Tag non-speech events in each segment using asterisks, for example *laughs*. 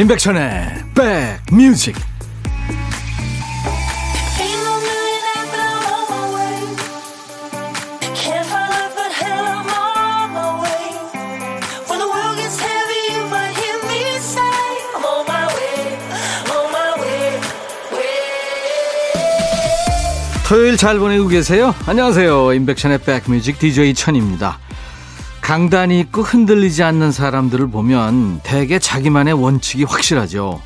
임백천의 백뮤직 토요일 잘 보내고 계세요? 안녕하세요. 임백천의 백뮤직 DJ 천입니다. 강단이 있고 흔들리지 않는 사람들을 보면 대개 자기만의 원칙이 확실하죠.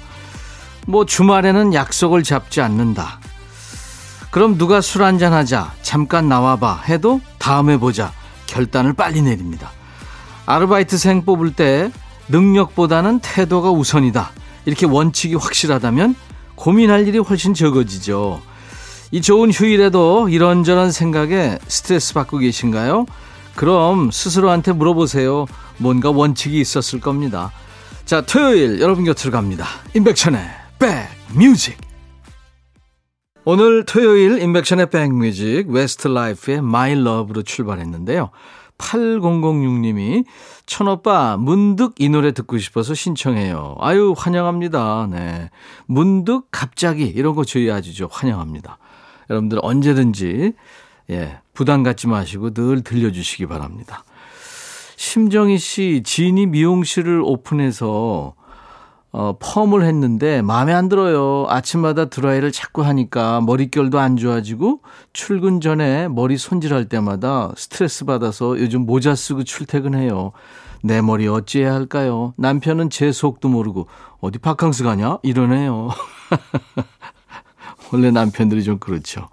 뭐 주말에는 약속을 잡지 않는다. 그럼 누가 술 한잔 하자, 잠깐 나와봐 해도 다음에 보자. 결단을 빨리 내립니다. 아르바이트생 뽑을 때 능력보다는 태도가 우선이다. 이렇게 원칙이 확실하다면 고민할 일이 훨씬 적어지죠. 이 좋은 휴일에도 이런저런 생각에 스트레스 받고 계신가요? 그럼 스스로한테 물어보세요. 뭔가 원칙이 있었을 겁니다. 자, 토요일 여러분 곁으로 갑니다. 임백천의 백뮤직. 오늘 토요일 임백천의 백뮤직 Westlife의 My Love로 출발했는데요. 8006님이 천오빠 문득 이 노래 듣고 싶어서 신청해요. 아유 환영합니다. 네. 문득 갑자기 이런 거 아주 좋죠. 환영합니다. 여러분들 언제든지 예, 부담 갖지 마시고 늘 들려주시기 바랍니다. 심정희 씨, 지인이 미용실을 오픈해서 어, 펌을 했는데 마음에 안 들어요. 아침마다 드라이를 자꾸 하니까 머릿결도 안 좋아지고 출근 전에 머리 손질할 때마다 스트레스 받아서 요즘 모자 쓰고 출퇴근해요. 내 머리 어찌해야 할까요? 남편은 제 속도 모르고 어디 바캉스 가냐? 이러네요. *laughs* 원래 남편들이 좀 그렇죠.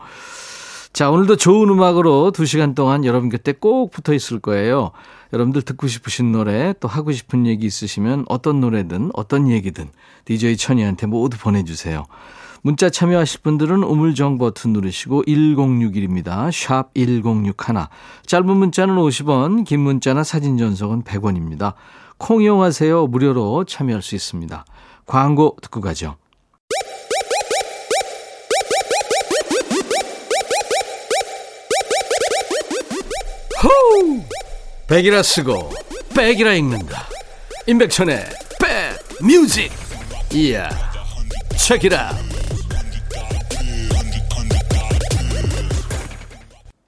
자, 오늘도 좋은 음악으로 2시간 동안 여러분 곁에 꼭 붙어 있을 거예요. 여러분들 듣고 싶으신 노래 또 하고 싶은 얘기 있으시면 어떤 노래든 어떤 얘기든 DJ 천이한테 모두 보내주세요. 문자 참여하실 분들은 우물정 버튼 누르시고 1061입니다. 샵 1061. 짧은 문자는 50원, 긴 문자나 사진 전송은 100원입니다. 콩 이용하세요. 무료로 참여할 수 있습니다. 광고 듣고 가죠. 호우! 백이라 쓰고 백이라 읽는다. 임백천의 백 뮤직. 이야. 책이라.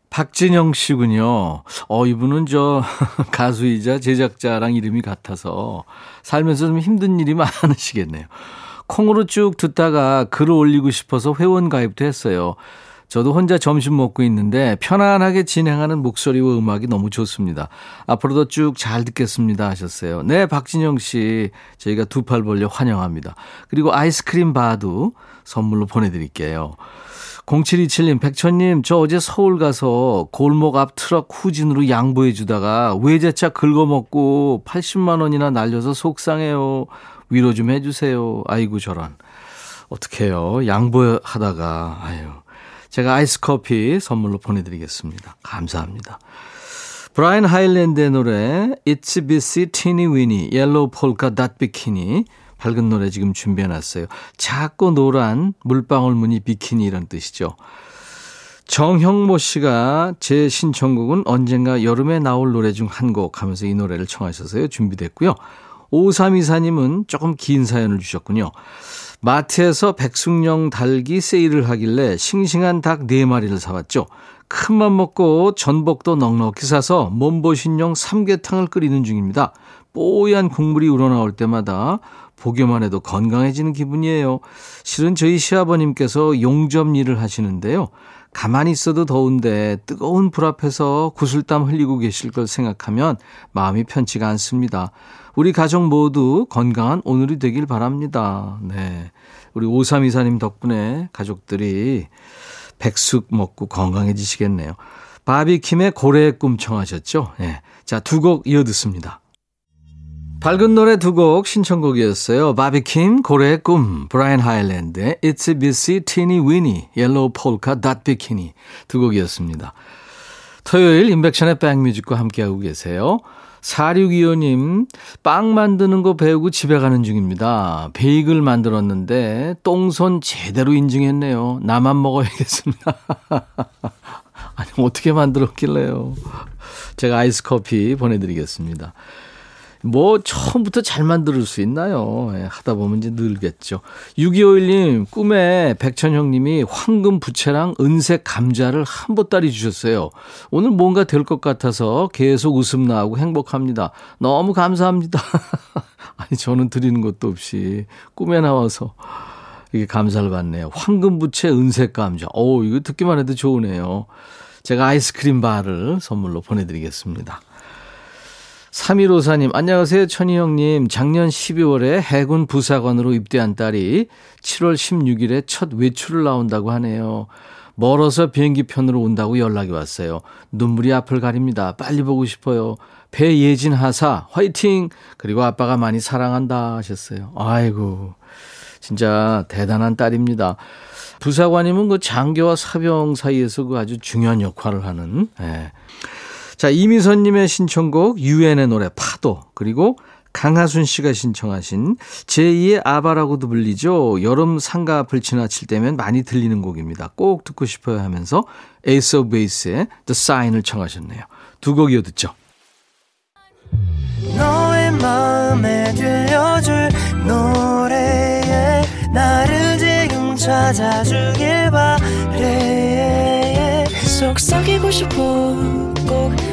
박진영 씨군요. 어, 이분은 저 *laughs* 가수이자 제작자랑 이름이 같아서 살면서 좀 힘든 일이 *laughs* 많으시겠네요. 콩으로 쭉 듣다가 글을 올리고 싶어서 회원 가입도 했어요. 저도 혼자 점심 먹고 있는데 편안하게 진행하는 목소리와 음악이 너무 좋습니다. 앞으로도 쭉 잘 듣겠습니다 하셨어요. 네, 박진영 씨. 저희가 두 팔 벌려 환영합니다. 그리고 아이스크림 바도 선물로 보내드릴게요. 0727님, 백천님, 저 어제 서울 가서 골목 앞 트럭 후진으로 양보해 주다가 외제차 긁어먹고 80만원이나 날려서 속상해요. 위로 좀 해주세요. 아이고, 저런. 어떡해요. 양보하다가, 아유. 제가 아이스 커피 선물로 보내드리겠습니다. 감사합니다. 브라이언 하일랜드의 노래 It's Busy Teeny Weeny Yellow Polka Dot Bikini 밝은 노래 지금 준비해놨어요. 작고 노란 물방울 무늬 비키니 이런 뜻이죠. 정형모 씨가 제 신청곡은 언젠가 여름에 나올 노래 중 한 곡 하면서 이 노래를 청하셔서요. 준비됐고요. 5324님은 조금 긴 사연을 주셨군요. 마트에서 백숙령 닭이 세일을 하길래 싱싱한 닭 4마리를 사왔죠. 큰 맘 먹고 전복도 넉넉히 사서 몸보신용 삼계탕을 끓이는 중입니다. 뽀얀 국물이 우러나올 때마다 보기만 해도 건강해지는 기분이에요. 실은 저희 시아버님께서 용접 일을 하시는데요. 가만히 있어도 더운데 뜨거운 불 앞에서 구슬땀 흘리고 계실 걸 생각하면 마음이 편치가 않습니다. 우리 가족 모두 건강한 오늘이 되길 바랍니다. 네. 우리 5324님 덕분에 가족들이 백숙 먹고 건강해지시겠네요. 바비킴의 고래의 꿈 청하셨죠? 네. 자, 두 곡 이어 듣습니다. 밝은 노래 두 곡 신청곡이었어요. 바비킴, 고래의 꿈, 브라이언 하일랜드의 It's a Busy Teeny Weeny, Yellow Polka Dot Bikini 두 곡이었습니다. 토요일 인백션의 백뮤직과 함께하고 계세요. 4625님, 빵 만드는 거 배우고 집에 가는 중입니다. 베이글 만들었는데 똥손 제대로 인증했네요. 나만 먹어야겠습니다. *laughs* 아니, 어떻게 만들었길래요. 제가 아이스 커피 보내드리겠습니다. 뭐 처음부터 잘 만들 수 있나요? 예, 하다 보면 이제 늘겠죠. 6251님 꿈에 백천형님이 황금 부채랑 은색 감자를 한 보따리 주셨어요. 오늘 뭔가 될 것 같아서 계속 웃음 나고 행복합니다. 너무 감사합니다. *laughs* 아니 저는 드리는 것도 없이 꿈에 나와서 이게 감사를 받네요. 황금 부채 은색 감자. 오 이거 듣기만 해도 좋으네요. 제가 아이스크림 바를 선물로 보내드리겠습니다. 3154님, 안녕하세요. 천희 형님. 작년 12월에 해군 부사관으로 입대한 딸이 7월 16일에 첫 외출을 나온다고 하네요. 멀어서 비행기 편으로 온다고 연락이 왔어요. 눈물이 앞을 가립니다. 빨리 보고 싶어요. 배예진 하사, 화이팅! 그리고 아빠가 많이 사랑한다 하셨어요. 아이고, 진짜 대단한 딸입니다. 부사관이면 그 장교와 사병 사이에서 그 아주 중요한 역할을 하는, 예. 자, 이미선님의 신청곡 유엔의 노래 파도 그리고 강하순 씨가 신청하신 제2의 아바라고도 불리죠. 여름 상가 앞을 지나칠 때면 많이 들리는 곡입니다. 꼭 듣고 싶어요 하면서 Ace of Base의 The Sign을 청하셨네요. 두 곡 이어 듣죠. 너의 마음에 들려줄 노래에 나를 지금 찾아주길 바래 속삭이고 싶어 꼭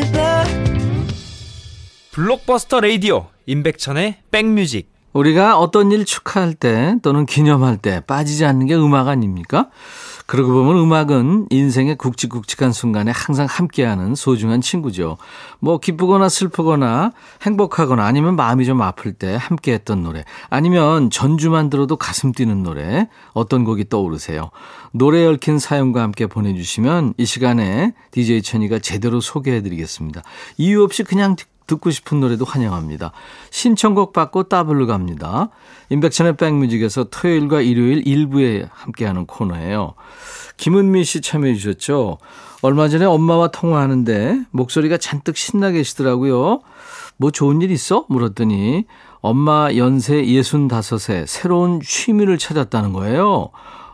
블록버스터 레이디오 임백천의 백뮤직 우리가 어떤 일 축하할 때 또는 기념할 때 빠지지 않는 게 음악 아닙니까? 그러고 보면 음악은 인생의 굵직굵직한 순간에 항상 함께하는 소중한 친구죠. 뭐 기쁘거나 슬프거나 행복하거나 아니면 마음이 좀 아플 때 함께했던 노래 아니면 전주만 들어도 가슴 뛰는 노래 어떤 곡이 떠오르세요? 노래 얽힌 사연과 함께 보내주시면 이 시간에 DJ 천이가 제대로 소개해드리겠습니다. 이유 없이 그냥 듣고 싶은 노래도 환영합니다. 신청곡 받고 따블로 갑니다. 임백천의 백뮤직에서 토요일과 일요일 일부에 함께하는 코너예요. 김은미 씨 참여해 주셨죠? 얼마 전에 엄마와 통화하는데 목소리가 잔뜩 신나 계시더라고요. 뭐 좋은 일 있어? 물었더니 엄마 연세 65세 새로운 취미를 찾았다는 거예요.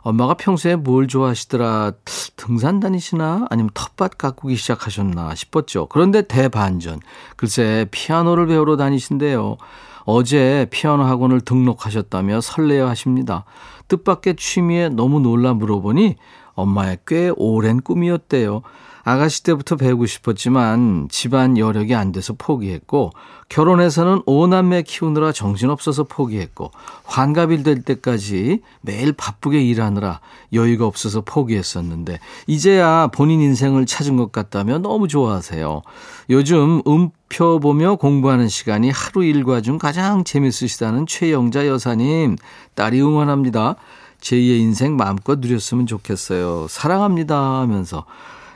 엄마가 평소에 뭘 좋아하시더라? 등산 다니시나? 아니면 텃밭 가꾸기 시작하셨나 싶었죠. 그런데 대반전. 글쎄, 피아노를 배우러 다니신대요. 어제 피아노 학원을 등록하셨다며 설레어 하십니다. 뜻밖의 취미에 너무 놀라 물어보니 엄마의 꽤 오랜 꿈이었대요. 아가씨 때부터 배우고 싶었지만 집안 여력이 안 돼서 포기했고 결혼해서는 오남매 키우느라 정신없어서 포기했고 환갑일 될 때까지 매일 바쁘게 일하느라 여유가 없어서 포기했었는데 이제야 본인 인생을 찾은 것 같다며 너무 좋아하세요. 요즘 음표 보며 공부하는 시간이 하루 일과 중 가장 재밌으시다는 최영자 여사님 딸이 응원합니다. 제2의 인생 마음껏 누렸으면 좋겠어요. 사랑합니다 하면서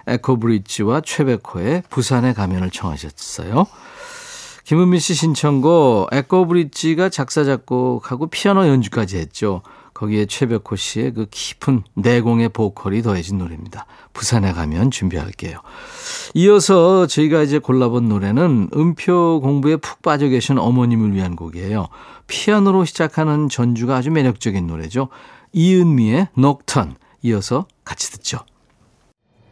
에코브리지와 최백호의 부산의 가면을 청하셨어요. 김은미 씨 신청곡 에코브리지가 작사 작곡하고 피아노 연주까지 했죠. 거기에 최백호 씨의 그 깊은 내공의 보컬이 더해진 노래입니다. 부산에 가면 준비할게요. 이어서 저희가 이제 골라본 노래는 음표 공부에 푹 빠져 계신 어머님을 위한 곡이에요. 피아노로 시작하는 전주가 아주 매력적인 노래죠. 이은미의 녹턴 이어서 같이 듣죠.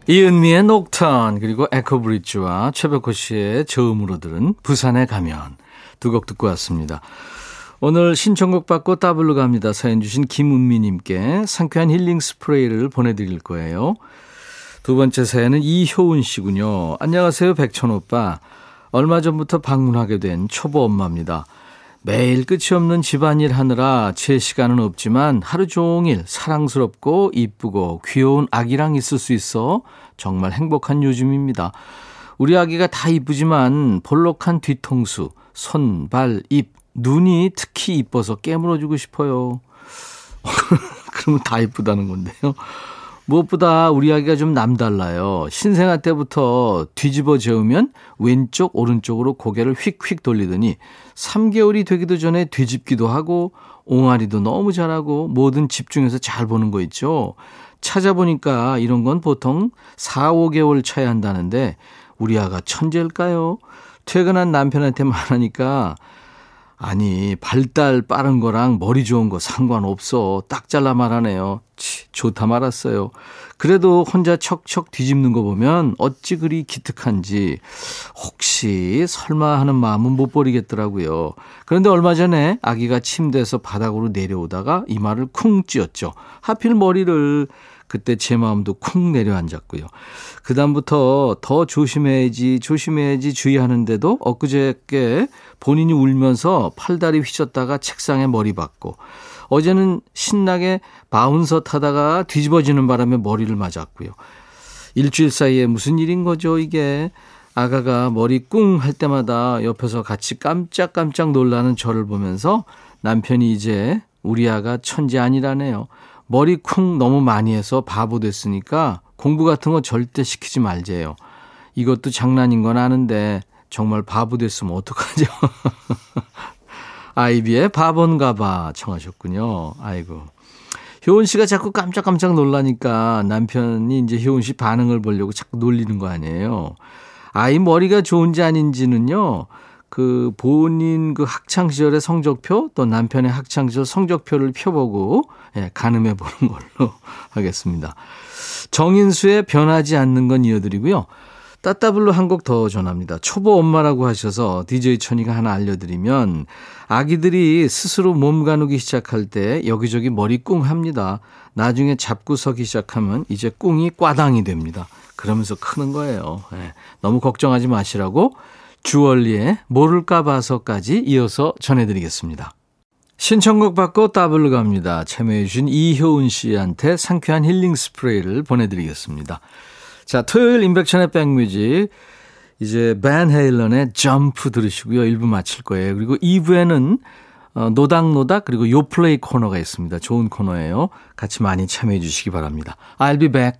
이은미의 녹턴 그리고 에코브리지와 최백호 씨의 저음으로 들은 부산에 가면 두 곡 듣고 왔습니다. 오늘 신청곡 받고 따블로 갑니다. 사연 주신 김은미님께 상쾌한 힐링 스프레이를 보내드릴 거예요. 두 번째 사연은 이효은 씨군요. 안녕하세요 백천 오빠. 얼마 전부터 방문하게 된 초보 엄마입니다. 매일 끝이 없는 집안일 하느라 제 시간은 없지만 하루 종일 사랑스럽고 이쁘고 귀여운 아기랑 있을 수 있어 정말 행복한 요즘입니다. 우리 아기가 다 이쁘지만 볼록한 뒤통수, 손, 발, 입, 눈이 특히 이뻐서 깨물어주고 싶어요. *laughs* 그러면 다 이쁘다는 건데요. 무엇보다 우리 아기가 좀 남달라요. 신생아 때부터 뒤집어 재우면 왼쪽, 오른쪽으로 고개를 휙휙 돌리더니 3개월이 되기도 전에 뒤집기도 하고 옹알이도 너무 잘하고 뭐든 집중해서 잘 보는 거 있죠. 찾아보니까 이런 건 보통 4, 5개월 차야 한다는데 우리 아가 천재일까요? 퇴근한 남편한테 말하니까 아니, 발달 빠른 거랑 머리 좋은 거 상관없어. 딱 잘라 말하네요. 치, 좋다 말았어요. 그래도 혼자 척척 뒤집는 거 보면 어찌 그리 기특한지 혹시 설마 하는 마음은 못 버리겠더라고요. 그런데 얼마 전에 아기가 침대에서 바닥으로 내려오다가 이마를 쿵 찧었죠. 하필 머리를 그때 제 마음도 쿵 내려앉았고요. 그다음부터 더 조심해야지, 조심해야지 주의하는데도 엊그저께 본인이 울면서 팔다리 휘쳤다가 책상에 머리 박고 어제는 신나게 바운서 타다가 뒤집어지는 바람에 머리를 맞았고요. 일주일 사이에 무슨 일인 거죠, 이게? 아가가 머리 꿍 할 때마다 옆에서 같이 깜짝깜짝 놀라는 저를 보면서 남편이 이제 우리 아가 천재 아니라네요. 머리 쿵 너무 많이 해서 바보 됐으니까 공부 같은 거 절대 시키지 말재요. 이것도 장난인 건 아는데 정말 바보 됐으면 어떡하죠? *laughs* 아이비의 바본가 봐 청하셨군요. 아이고. 효은 씨가 자꾸 깜짝깜짝 놀라니까 남편이 이제 효은 씨 반응을 보려고 자꾸 놀리는 거 아니에요. 아이 머리가 좋은지 아닌지는요. 그 본인 그 학창 시절의 성적표 또 남편의 학창 시절 성적표를 펴보고 예, 가늠해 보는 걸로 *laughs* 하겠습니다. 정인수의 변하지 않는 건 이어드리고요. 따따블로 한 곡 더 전합니다. 초보 엄마라고 하셔서 DJ 천이가 하나 알려드리면 아기들이 스스로 몸 가누기 시작할 때 여기저기 머리 꿍 합니다. 나중에 잡고 서기 시작하면 이제 꿍이 꽈당이 됩니다. 그러면서 크는 거예요. 네. 너무 걱정하지 마시라고 주얼리의 모를까 봐서까지 이어서 전해드리겠습니다. 신청곡 받고 따블로 갑니다. 참여해주신 이효은 씨한테 상쾌한 힐링 스프레이를 보내드리겠습니다. 자, 토요일 인백션의 백뮤직. 이제 밴 헤일런의 점프 들으시고요. 1부 마칠 거예요. 그리고 2부에는 어, 노닥노닥 그리고 요플레이 코너가 있습니다. 좋은 코너예요. 같이 많이 참여해 주시기 바랍니다. I'll be back.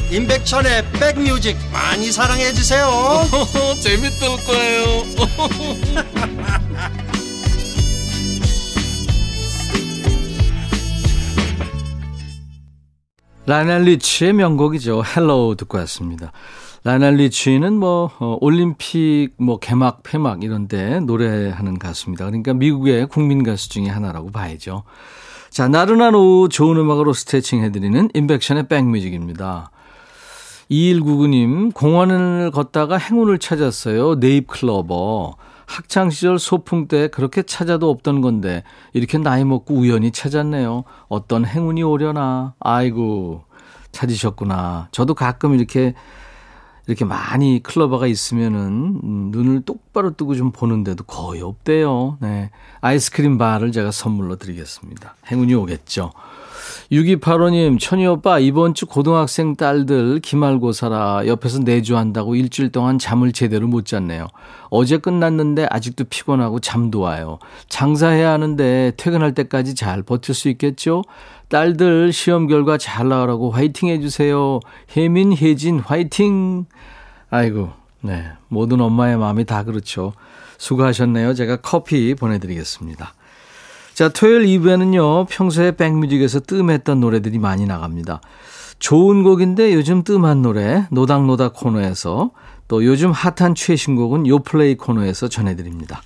임백천의 백뮤직 많이 사랑해 주세요. *laughs* 재밌을 거예요. *laughs* Lionel Richie의 명곡이죠. Hello 듣고 왔습니다. Lionel Richie는 뭐 어, 올림픽 뭐 개막 폐막 이런 데 노래하는 가수입니다. 그러니까 미국의 국민 가수 중에 하나라고 봐야죠. 자, 나른한 오후 좋은 음악으로 스트레칭 해드리는 인백션의 백뮤직입니다. 2199님, 공원을 걷다가 행운을 찾았어요. 네잎 클로버. 학창시절 소풍 때 그렇게 찾아도 없던 건데, 이렇게 나이 먹고 우연히 찾았네요. 어떤 행운이 오려나. 아이고, 찾으셨구나. 저도 가끔 이렇게, 이렇게 많이 클로버가 있으면은, 음, 눈을 똑바로 뜨고 좀 보는데도 거의 없대요. 네. 아이스크림 바를 제가 선물로 드리겠습니다. 행운이 오겠죠. 6285님, 천희 오빠, 이번 주 고등학생 딸들 기말고사라 옆에서 내조한다고 일주일 동안 잠을 제대로 못 잤네요. 어제 끝났는데 아직도 피곤하고 잠도 와요. 장사해야 하는데 퇴근할 때까지 잘 버틸 수 있겠죠? 딸들 시험 결과 잘 나오라고 화이팅 해주세요. 혜민, 혜진, 화이팅! 아이고, 네. 모든 엄마의 마음이 다 그렇죠. 수고하셨네요. 제가 커피 보내드리겠습니다. 자, 토요일 2부에는요, 평소에 백뮤직에서 뜸했던 노래들이 많이 나갑니다. 좋은 곡인데 요즘 뜸한 노래, 노닥노닥 코너에서 또 요즘 핫한 최신곡은 요플레이 코너에서 전해드립니다.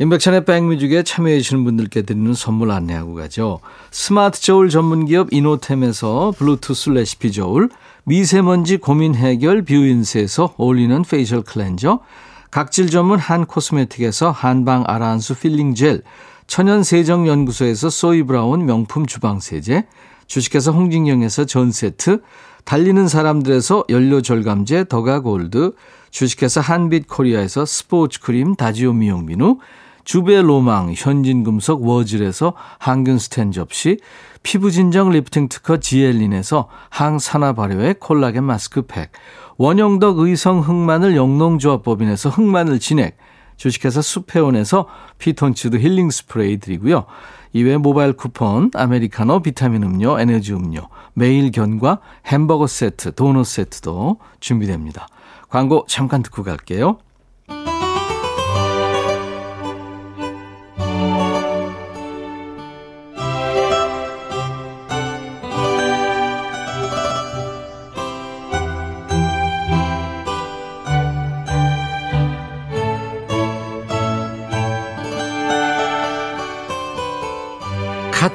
인백천의 백뮤직에 참여해주시는 분들께 드리는 선물 안내하고 가죠. 스마트 저울 전문기업 이노템에서 블루투스 레시피 저울, 미세먼지 고민 해결 뷰인스에서 어울리는 facial cleanser, 각질 전문 한 코스메틱에서 한방 아라한수 peeling gel, 천연세정연구소에서 소이브라운 명품 주방세제, 주식회사 홍진경에서 전 세트, 달리는 사람들에서 연료 절감제 더가 골드, 주식회사 한빛 코리아에서 스포츠 크림 다지오 미용 비누, 주베 로망 현진금속 워즐에서 항균 스텐 접시, 피부 진정 리프팅 특허 지엘린에서 항산화 발효의 콜라겐 마스크팩, 원형덕 의성 흑마늘 영농조합법인에서 흑마늘 진액, 주식회사 수페온에서 피톤치드 힐링 스프레이 드리고요. 이외에 모바일 쿠폰, 아메리카노, 비타민 음료, 에너지 음료, 매일 견과, 햄버거 세트, 도넛 세트도 준비됩니다. 광고 잠깐 듣고 갈게요.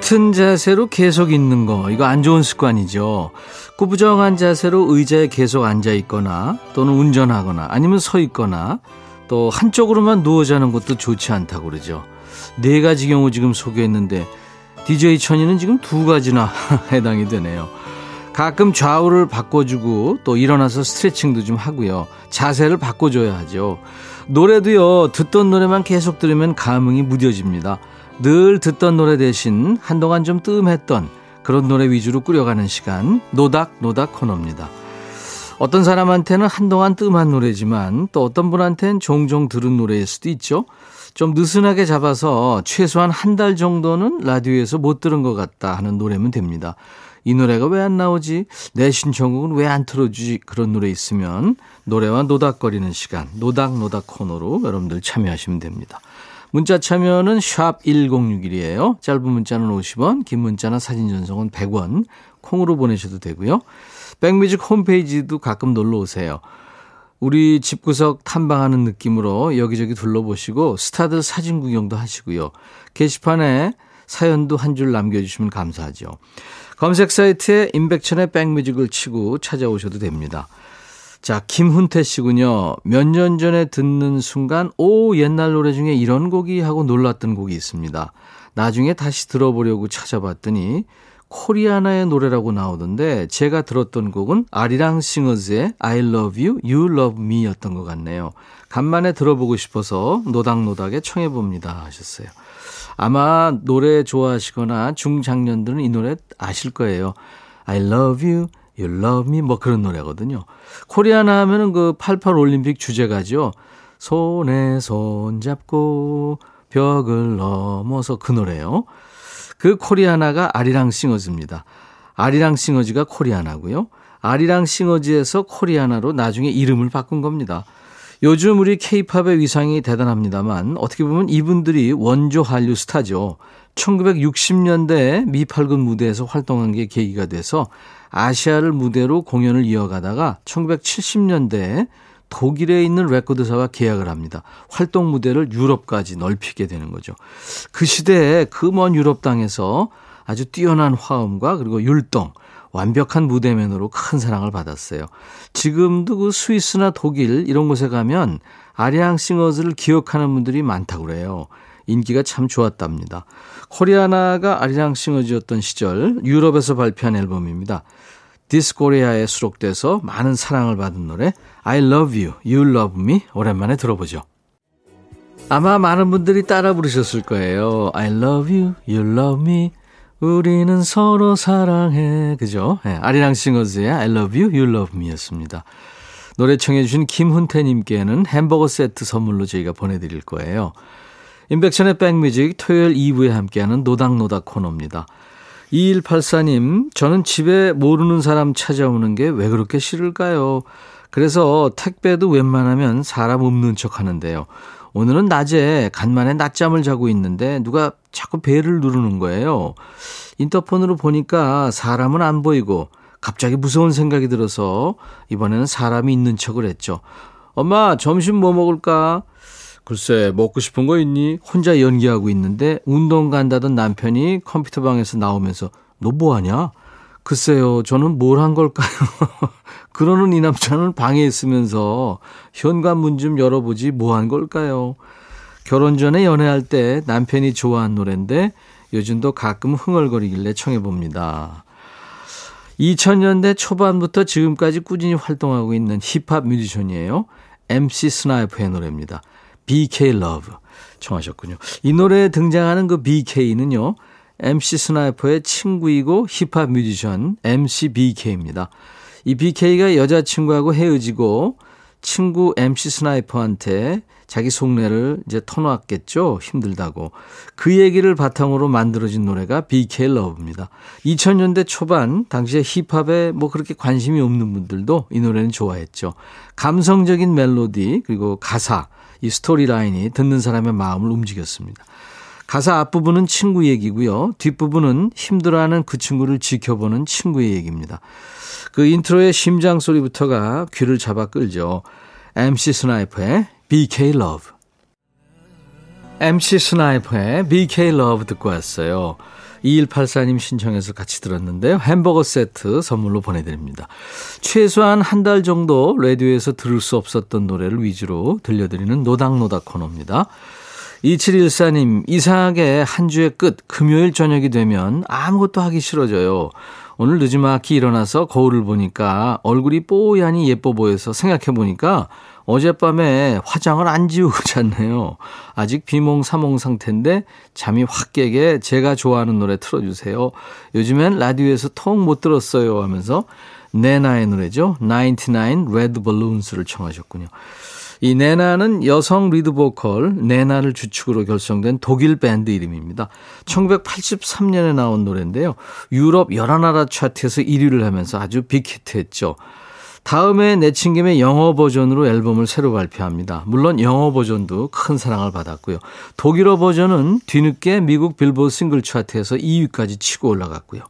같은 자세로 계속 있는 거, 이거 안 좋은 습관이죠. 꾸부정한 자세로 의자에 계속 앉아 있거나, 또는 운전하거나, 아니면 서 있거나, 또 한쪽으로만 누워 자는 것도 좋지 않다고 그러죠. 네 가지 경우 지금 소개했는데, DJ 천이는 지금 두 가지나 *laughs* 해당이 되네요. 가끔 좌우를 바꿔주고, 또 일어나서 스트레칭도 좀 하고요. 자세를 바꿔줘야 하죠. 노래도요, 듣던 노래만 계속 들으면 감흥이 무뎌집니다. 늘 듣던 노래 대신 한동안 좀 뜸했던 그런 노래 위주로 꾸려가는 시간 노닥노닥 코너입니다. 어떤 사람한테는 한동안 뜸한 노래지만 또 어떤 분한테는 종종 들은 노래일 수도 있죠. 좀 느슨하게 잡아서 최소한 한 달 정도는 라디오에서 못 들은 것 같다 하는 노래면 됩니다. 이 노래가 왜 안 나오지? 내 신청곡은 왜 안 틀어주지? 그런 노래 있으면 노래와 노닥거리는 시간, 노닥노닥 코너로 여러분들 참여하시면 됩니다. 문자 참여는 샵 1061이에요. 짧은 문자는 50원, 긴 문자나 사진 전송은 100원. 콩으로 보내셔도 되고요. 백뮤직 홈페이지도 가끔 놀러 오세요. 우리 집구석 탐방하는 느낌으로 여기저기 둘러보시고 스타들 사진 구경도 하시고요. 게시판에 사연도 한 줄 남겨주시면 감사하죠. 검색 사이트에 임백천의 백뮤직을 치고 찾아오셔도 됩니다. 자, 김훈태 씨군요. 몇 년 전에 듣는 순간, 오, 옛날 노래 중에 이런 곡이 하고 놀랐던 곡이 있습니다. 나중에 다시 들어보려고 찾아봤더니, 코리아나의 노래라고 나오던데, 제가 들었던 곡은 아리랑 싱어즈의 I love you, you love me 였던 것 같네요. 간만에 들어보고 싶어서 노닥노닥에 청해봅니다. 하셨어요. 아마 노래 좋아하시거나 중장년들은 이 노래 아실 거예요. I love you, You Love Me 뭐 그런 노래거든요. 코리아나 하면은 그 88 올림픽 주제가죠. 손에 손 잡고 벽을 넘어서 그 노래요. 그 코리아나가 아리랑 싱어즈입니다. 아리랑 싱어즈가 코리아나고요. 아리랑 싱어즈에서 코리아나로 나중에 이름을 바꾼 겁니다. 요즘 우리 케이팝의 위상이 대단합니다만 어떻게 보면 이분들이 원조 한류 스타죠. 1960년대에 미팔군 무대에서 활동한 게 계기가 돼서 아시아를 무대로 공연을 이어가다가 1970년대에 독일에 있는 레코드사와 계약을 합니다. 활동 무대를 유럽까지 넓히게 되는 거죠. 그 시대에 그 먼 유럽 땅에서 아주 뛰어난 화음과 그리고 율동, 완벽한 무대맨으로 큰 사랑을 받았어요. 지금도 그 스위스나 독일 이런 곳에 가면 아리앙 싱어즈를 기억하는 분들이 많다고 그래요. 인기가 참 좋았답니다. 코리아나가 아리랑 싱어즈였던 시절 유럽에서 발표한 앨범입니다. 디스코리아에 수록돼서 많은 사랑을 받은 노래 I Love You, You Love Me 오랜만에 들어보죠. 아마 많은 분들이 따라 부르셨을 거예요. I love you, you love me. 우리는 서로 사랑해. 그죠? 네, 아리랑 싱어즈의 I love you, you love me 였습니다. 노래 청해 주신 김훈태님께는 햄버거 세트 선물로 저희가 보내드릴 거예요. 인백션의 백뮤직 토요일 2부에 함께하는 노닥노닥 코너입니다. 2184님, 저는 집에 모르는 사람 찾아오는 게 왜 그렇게 싫을까요? 그래서 택배도 웬만하면 사람 없는 척 하는데요. 오늘은 낮에 간만에 낮잠을 자고 있는데 누가 자꾸 배를 누르는 거예요. 인터폰으로 보니까 사람은 안 보이고 갑자기 무서운 생각이 들어서 이번에는 사람이 있는 척을 했죠. 엄마, 점심 뭐 먹을까? 글쎄 먹고 싶은 거 있니? 혼자 연기하고 있는데 운동 간다던 남편이 컴퓨터방에서 나오면서 너 뭐하냐? 글쎄요 저는 뭘 한 걸까요? *laughs* 그러는 이 남자는 방에 있으면서 현관문 좀 열어보지 뭐 한 걸까요? 결혼 전에 연애할 때 남편이 좋아한 노래인데 요즘도 가끔 흥얼거리길래 청해봅니다. 2000년대 초반부터 지금까지 꾸준히 활동하고 있는 힙합 뮤지션이에요. MC 스나이퍼의 노래입니다. BK Love 청하셨군요. 이 노래에 등장하는 그 BK는요. MC 스나이퍼의 친구이고 힙합 뮤지션 MC BK입니다. 이 BK가 여자친구하고 헤어지고 친구 MC 스나이퍼한테 자기 속내를 이제 터놓았겠죠. 힘들다고. 그 얘기를 바탕으로 만들어진 노래가 BK Love입니다. 2000년대 초반 당시에 힙합에 뭐 그렇게 관심이 없는 분들도 이 노래는 좋아했죠. 감성적인 멜로디 그리고 가사 이 스토리 라인이 듣는 사람의 마음을 움직였습니다. 가사 앞부분은 친구 얘기고요. 뒷부분은 힘들어하는 그 친구를 지켜보는 친구의 얘기입니다. 그 인트로의 심장 소리부터가 귀를 잡아 끌죠. MC 스나이퍼의 BK Love. MC 스나이퍼의 BK Love 듣고 왔어요. 2184님 신청해서 같이 들었는데요. 햄버거 세트 선물로 보내드립니다. 최소한 한 달 정도 라디오에서 들을 수 없었던 노래를 위주로 들려드리는 노닥노닥 코너입니다. 2714님, 이상하게 한 주의 끝, 금요일 저녁이 되면 아무것도 하기 싫어져요. 오늘 늦지막히 일어나서 거울을 보니까 얼굴이 뽀얀히 예뻐 보여서 생각해보니까 어젯밤에 화장을 안 지우고 잤네요. 아직 비몽사몽 상태인데 잠이 확 깨게 제가 좋아하는 노래 틀어주세요. 요즘엔 라디오에서 통 못 들었어요 하면서 네나의 노래죠. 99 Red Balloons를 청하셨군요. 이 네나는 여성 리드 보컬 네나를 주축으로 결성된 독일 밴드 이름입니다. 1983년에 나온 노래인데요. 유럽 여러 나라 차트에서 1위를 하면서 아주 빅히트했죠. 다음에 내친 김에 영어 버전으로 앨범을 새로 발표합니다. 물론 영어 버전도 큰 사랑을 받았고요. 독일어 버전은 뒤늦게 미국 빌보드 싱글 차트에서 2위까지 치고 올라갔고요.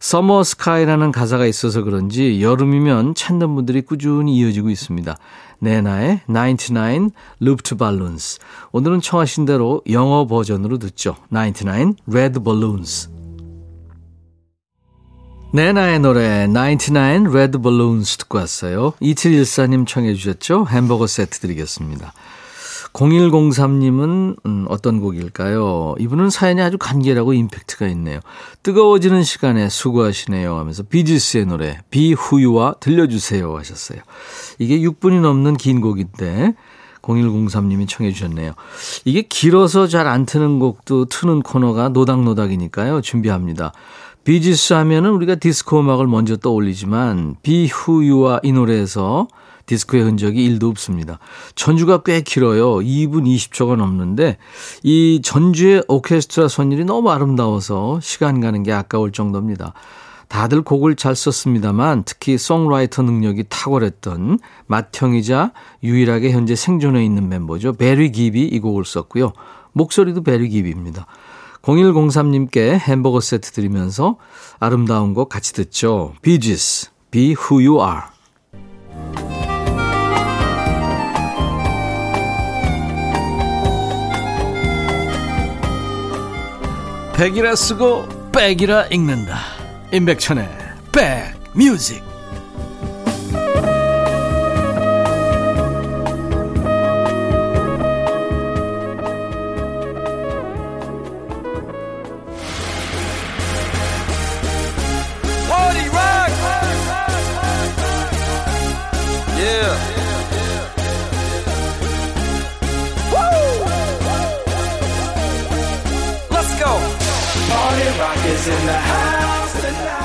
summer sky라는 가사가 있어서 그런지 여름이면 찾는 분들이 꾸준히 이어지고 있습니다. 네나의 99 Luftballons. 오늘은 청하신 대로 영어 버전으로 듣죠. 99 Red Balloons. 네나의 노래 99 Red Balloons 듣고 왔어요. 2714님 청해 주셨죠? 햄버거 세트 드리겠습니다. 0103님은 음, 어떤 곡일까요? 이분은 사연이 아주 간결하고 임팩트가 있네요. 뜨거워지는 시간에 수고하시네요 하면서 비지스의 노래 비후유와 들려주세요 하셨어요. 이게 6분이 넘는 긴 곡인데 0103님이 청해 주셨네요. 이게 길어서 잘 안 트는 곡도 트는 코너가 노닥노닥이니까요. 준비합니다. 비지스 하면은 우리가 디스코 음악을 먼저 떠올리지만 비후유와 이 노래에서 디스코의 흔적이 1도 없습니다. 전주가 꽤 길어요. 2분 20초가 넘는데 이 전주의 오케스트라 선율이 너무 아름다워서 시간 가는 게 아까울 정도입니다. 다들 곡을 잘 썼습니다만 특히 송라이터 능력이 탁월했던 맏형이자 유일하게 현재 생존해 있는 멤버죠. 베리 깁이 이 곡을 썼고요. 목소리도 베리 깁입니다. 0103님께 햄버거 세트 드리면서 아름다운 곡 같이 듣죠. 비지스, Be Who You Are. 백이라 쓰고 백이라 읽는다. 임백천의 백뮤직.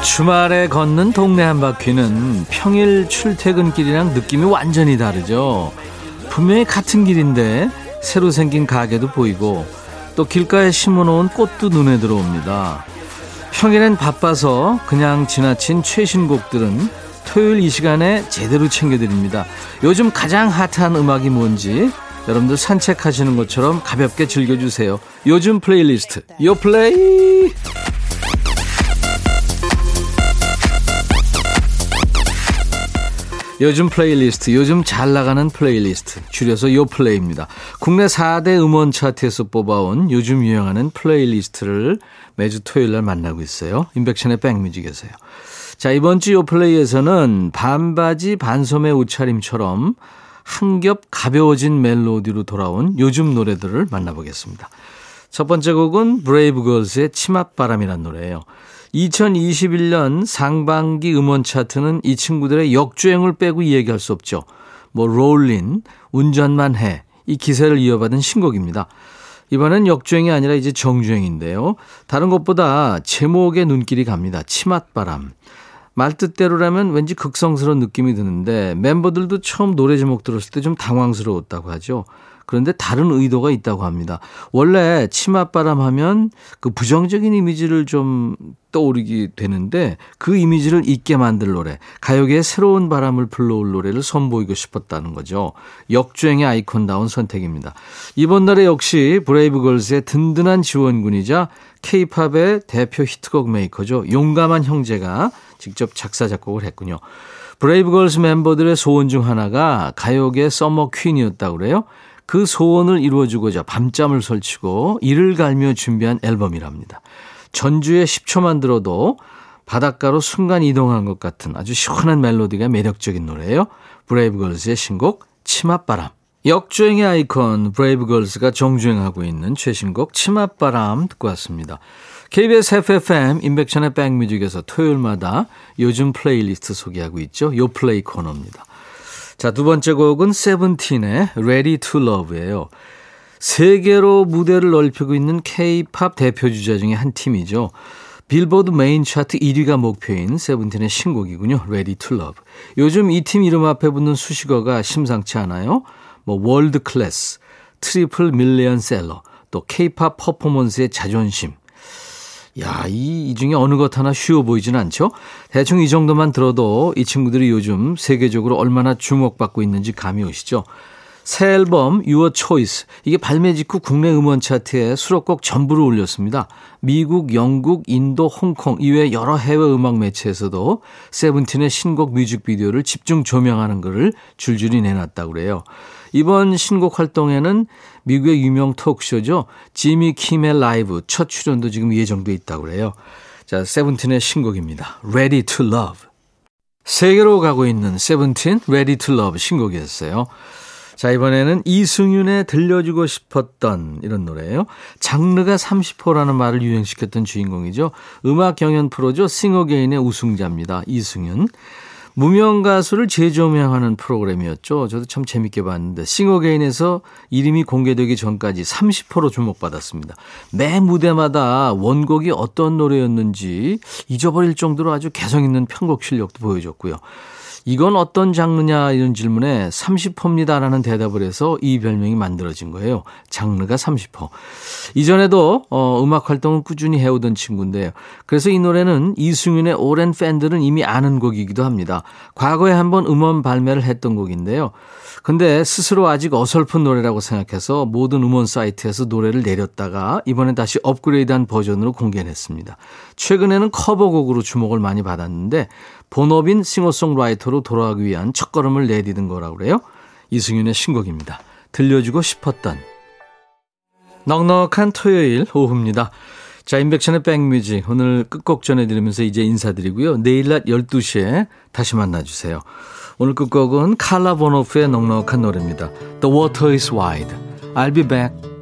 주말에 걷는 동네 한 바퀴는 평일 출퇴근길이랑 느낌이 완전히 다르죠. 분명히 같은 길인데 새로 생긴 가게도 보이고 또 길가에 심어놓은 꽃도 눈에 들어옵니다. 평일엔 바빠서 그냥 지나친 최신곡들은 토요일 이 시간에 제대로 챙겨드립니다. 요즘 가장 핫한 음악이 뭔지 여러분들 산책하시는 것처럼 가볍게 즐겨주세요. 요즘 플레이리스트 요플레이 요즘 플레이리스트, 요즘 잘 나가는 플레이리스트, 줄여서 요플레이입니다. 국내 4대 음원 차트에서 뽑아온 요즘 유행하는 플레이리스트를 매주 토요일 날 만나고 있어요. 임백천의 백뮤직에서요. 자, 이번 주 요플레이에서는 반바지 반소매 옷차림처럼 한 겹 가벼워진 멜로디로 돌아온 요즘 노래들을 만나보겠습니다. 첫 번째 곡은 브레이브걸스의 치맛바람이란 노래예요. 2021년 상반기 음원 차트는 이 친구들의 역주행을 빼고 이야기할 수 없죠. 뭐 롤린, 운전만 해. 이 기세를 이어받은 신곡입니다. 이번엔 역주행이 아니라 이제 정주행인데요. 다른 것보다 제목에 눈길이 갑니다. 치맛바람. 말 뜻대로라면 왠지 극성스러운 느낌이 드는데 멤버들도 처음 노래 제목 들었을 때 좀 당황스러웠다고 하죠. 그런데 다른 의도가 있다고 합니다. 원래 치맛바람 하면 그 부정적인 이미지를 좀 떠오르게 되는데 그 이미지를 잊게 만들 노래, 가요계의 새로운 바람을 불러올 노래를 선보이고 싶었다는 거죠. 역주행의 아이콘다운 선택입니다. 이번 날에 역시 브레이브걸스의 든든한 지원군이자 케이팝의 대표 히트곡 메이커죠. 용감한 형제가 직접 작사, 작곡을 했군요. 브레이브걸스 멤버들의 소원 중 하나가 가요계 summer queen이었다고 그래요. 그 소원을 이루어주고자 밤잠을 설치고 이를 갈며 준비한 앨범이랍니다. 전주에 10초만 들어도 바닷가로 순간 이동한 것 같은 아주 시원한 멜로디가 매력적인 노래예요. 브레이브걸스의 신곡 치맛바람. 역주행의 아이콘 브레이브걸스가 정주행하고 있는 최신곡 치맛바람 듣고 왔습니다. KBS 해피FM 임백천의 백뮤직에서 토요일마다 요즘 플레이리스트 소개하고 있죠. 요플레이 코너입니다. 자, 두 번째 곡은 세븐틴의 Ready to Love예요. 세계로 무대를 넓히고 있는 K-팝 대표 주자 중에 한 팀이죠. 빌보드 메인 차트 1위가 목표인 세븐틴의 신곡이군요. Ready to Love. 요즘 이 팀 이름 앞에 붙는 수식어가 심상치 않아요. 뭐 world class, 트리플 밀리언 셀러, 또 K-팝 퍼포먼스의 자존심. 야, 이, 이 중에 어느 것 하나 쉬워 보이진 않죠? 대충 이 정도만 들어도 이 친구들이 요즘 세계적으로 얼마나 주목받고 있는지 감이 오시죠? 새 앨범 Your Choice 이게 발매 직후 국내 음원 차트에 수록곡 전부를 올렸습니다. 미국, 영국, 인도, 홍콩 이외 여러 해외 음악 매체에서도 세븐틴의 신곡 뮤직비디오를 집중 조명하는 것을 줄줄이 내놨다고 그래요. 이번 신곡 활동에는 미국의 유명 톡쇼죠. 지미 킴의 라이브 첫 출연도 지금 예정돼 있다고 그래요. 자, 세븐틴의 신곡입니다. Ready to Love. 세계로 가고 있는 세븐틴 Ready to Love 신곡이었어요. 자, 이번에는 이승윤의 들려주고 싶었던 이런 노래예요. 장르가 30호라는 말을 유행시켰던 주인공이죠. 음악 경연 프로죠. 싱어게인의 우승자입니다. 이승윤. 무명 가수를 재조명하는 프로그램이었죠. 저도 참 재밌게 봤는데 싱어게인에서 이름이 공개되기 전까지 30%로 주목받았습니다. 매 무대마다 원곡이 어떤 노래였는지 잊어버릴 정도로 아주 개성 있는 편곡 실력도 보여줬고요. 이건 어떤 장르냐 이런 질문에 30호입니다라는 대답을 해서 이 별명이 만들어진 거예요. 장르가 30호. 이전에도 어, 음악 활동을 꾸준히 해오던 친구인데요. 그래서 이 노래는 이승윤의 오랜 팬들은 이미 아는 곡이기도 합니다. 과거에 한번 음원 발매를 했던 곡인데요. 근데 스스로 아직 어설픈 노래라고 생각해서 모든 음원 사이트에서 노래를 내렸다가 이번엔 다시 업그레이드한 버전으로 공개했습니다. 최근에는 커버곡으로 주목을 많이 받았는데 본업인 싱어송라이터로 돌아가기 위한 첫걸음을 내디딘 거라고 그래요. 이승윤의 신곡입니다. 들려주고 싶었던 넉넉한 토요일 오후입니다. 자, 인백션의 백뮤직 오늘 끝곡 전해드리면서 이제 인사드리고요. 내일 낮 12시에 다시 만나주세요. 오늘 끝곡은 칼라 보노프의 넉넉한 노래입니다. The water is wide. I'll be back.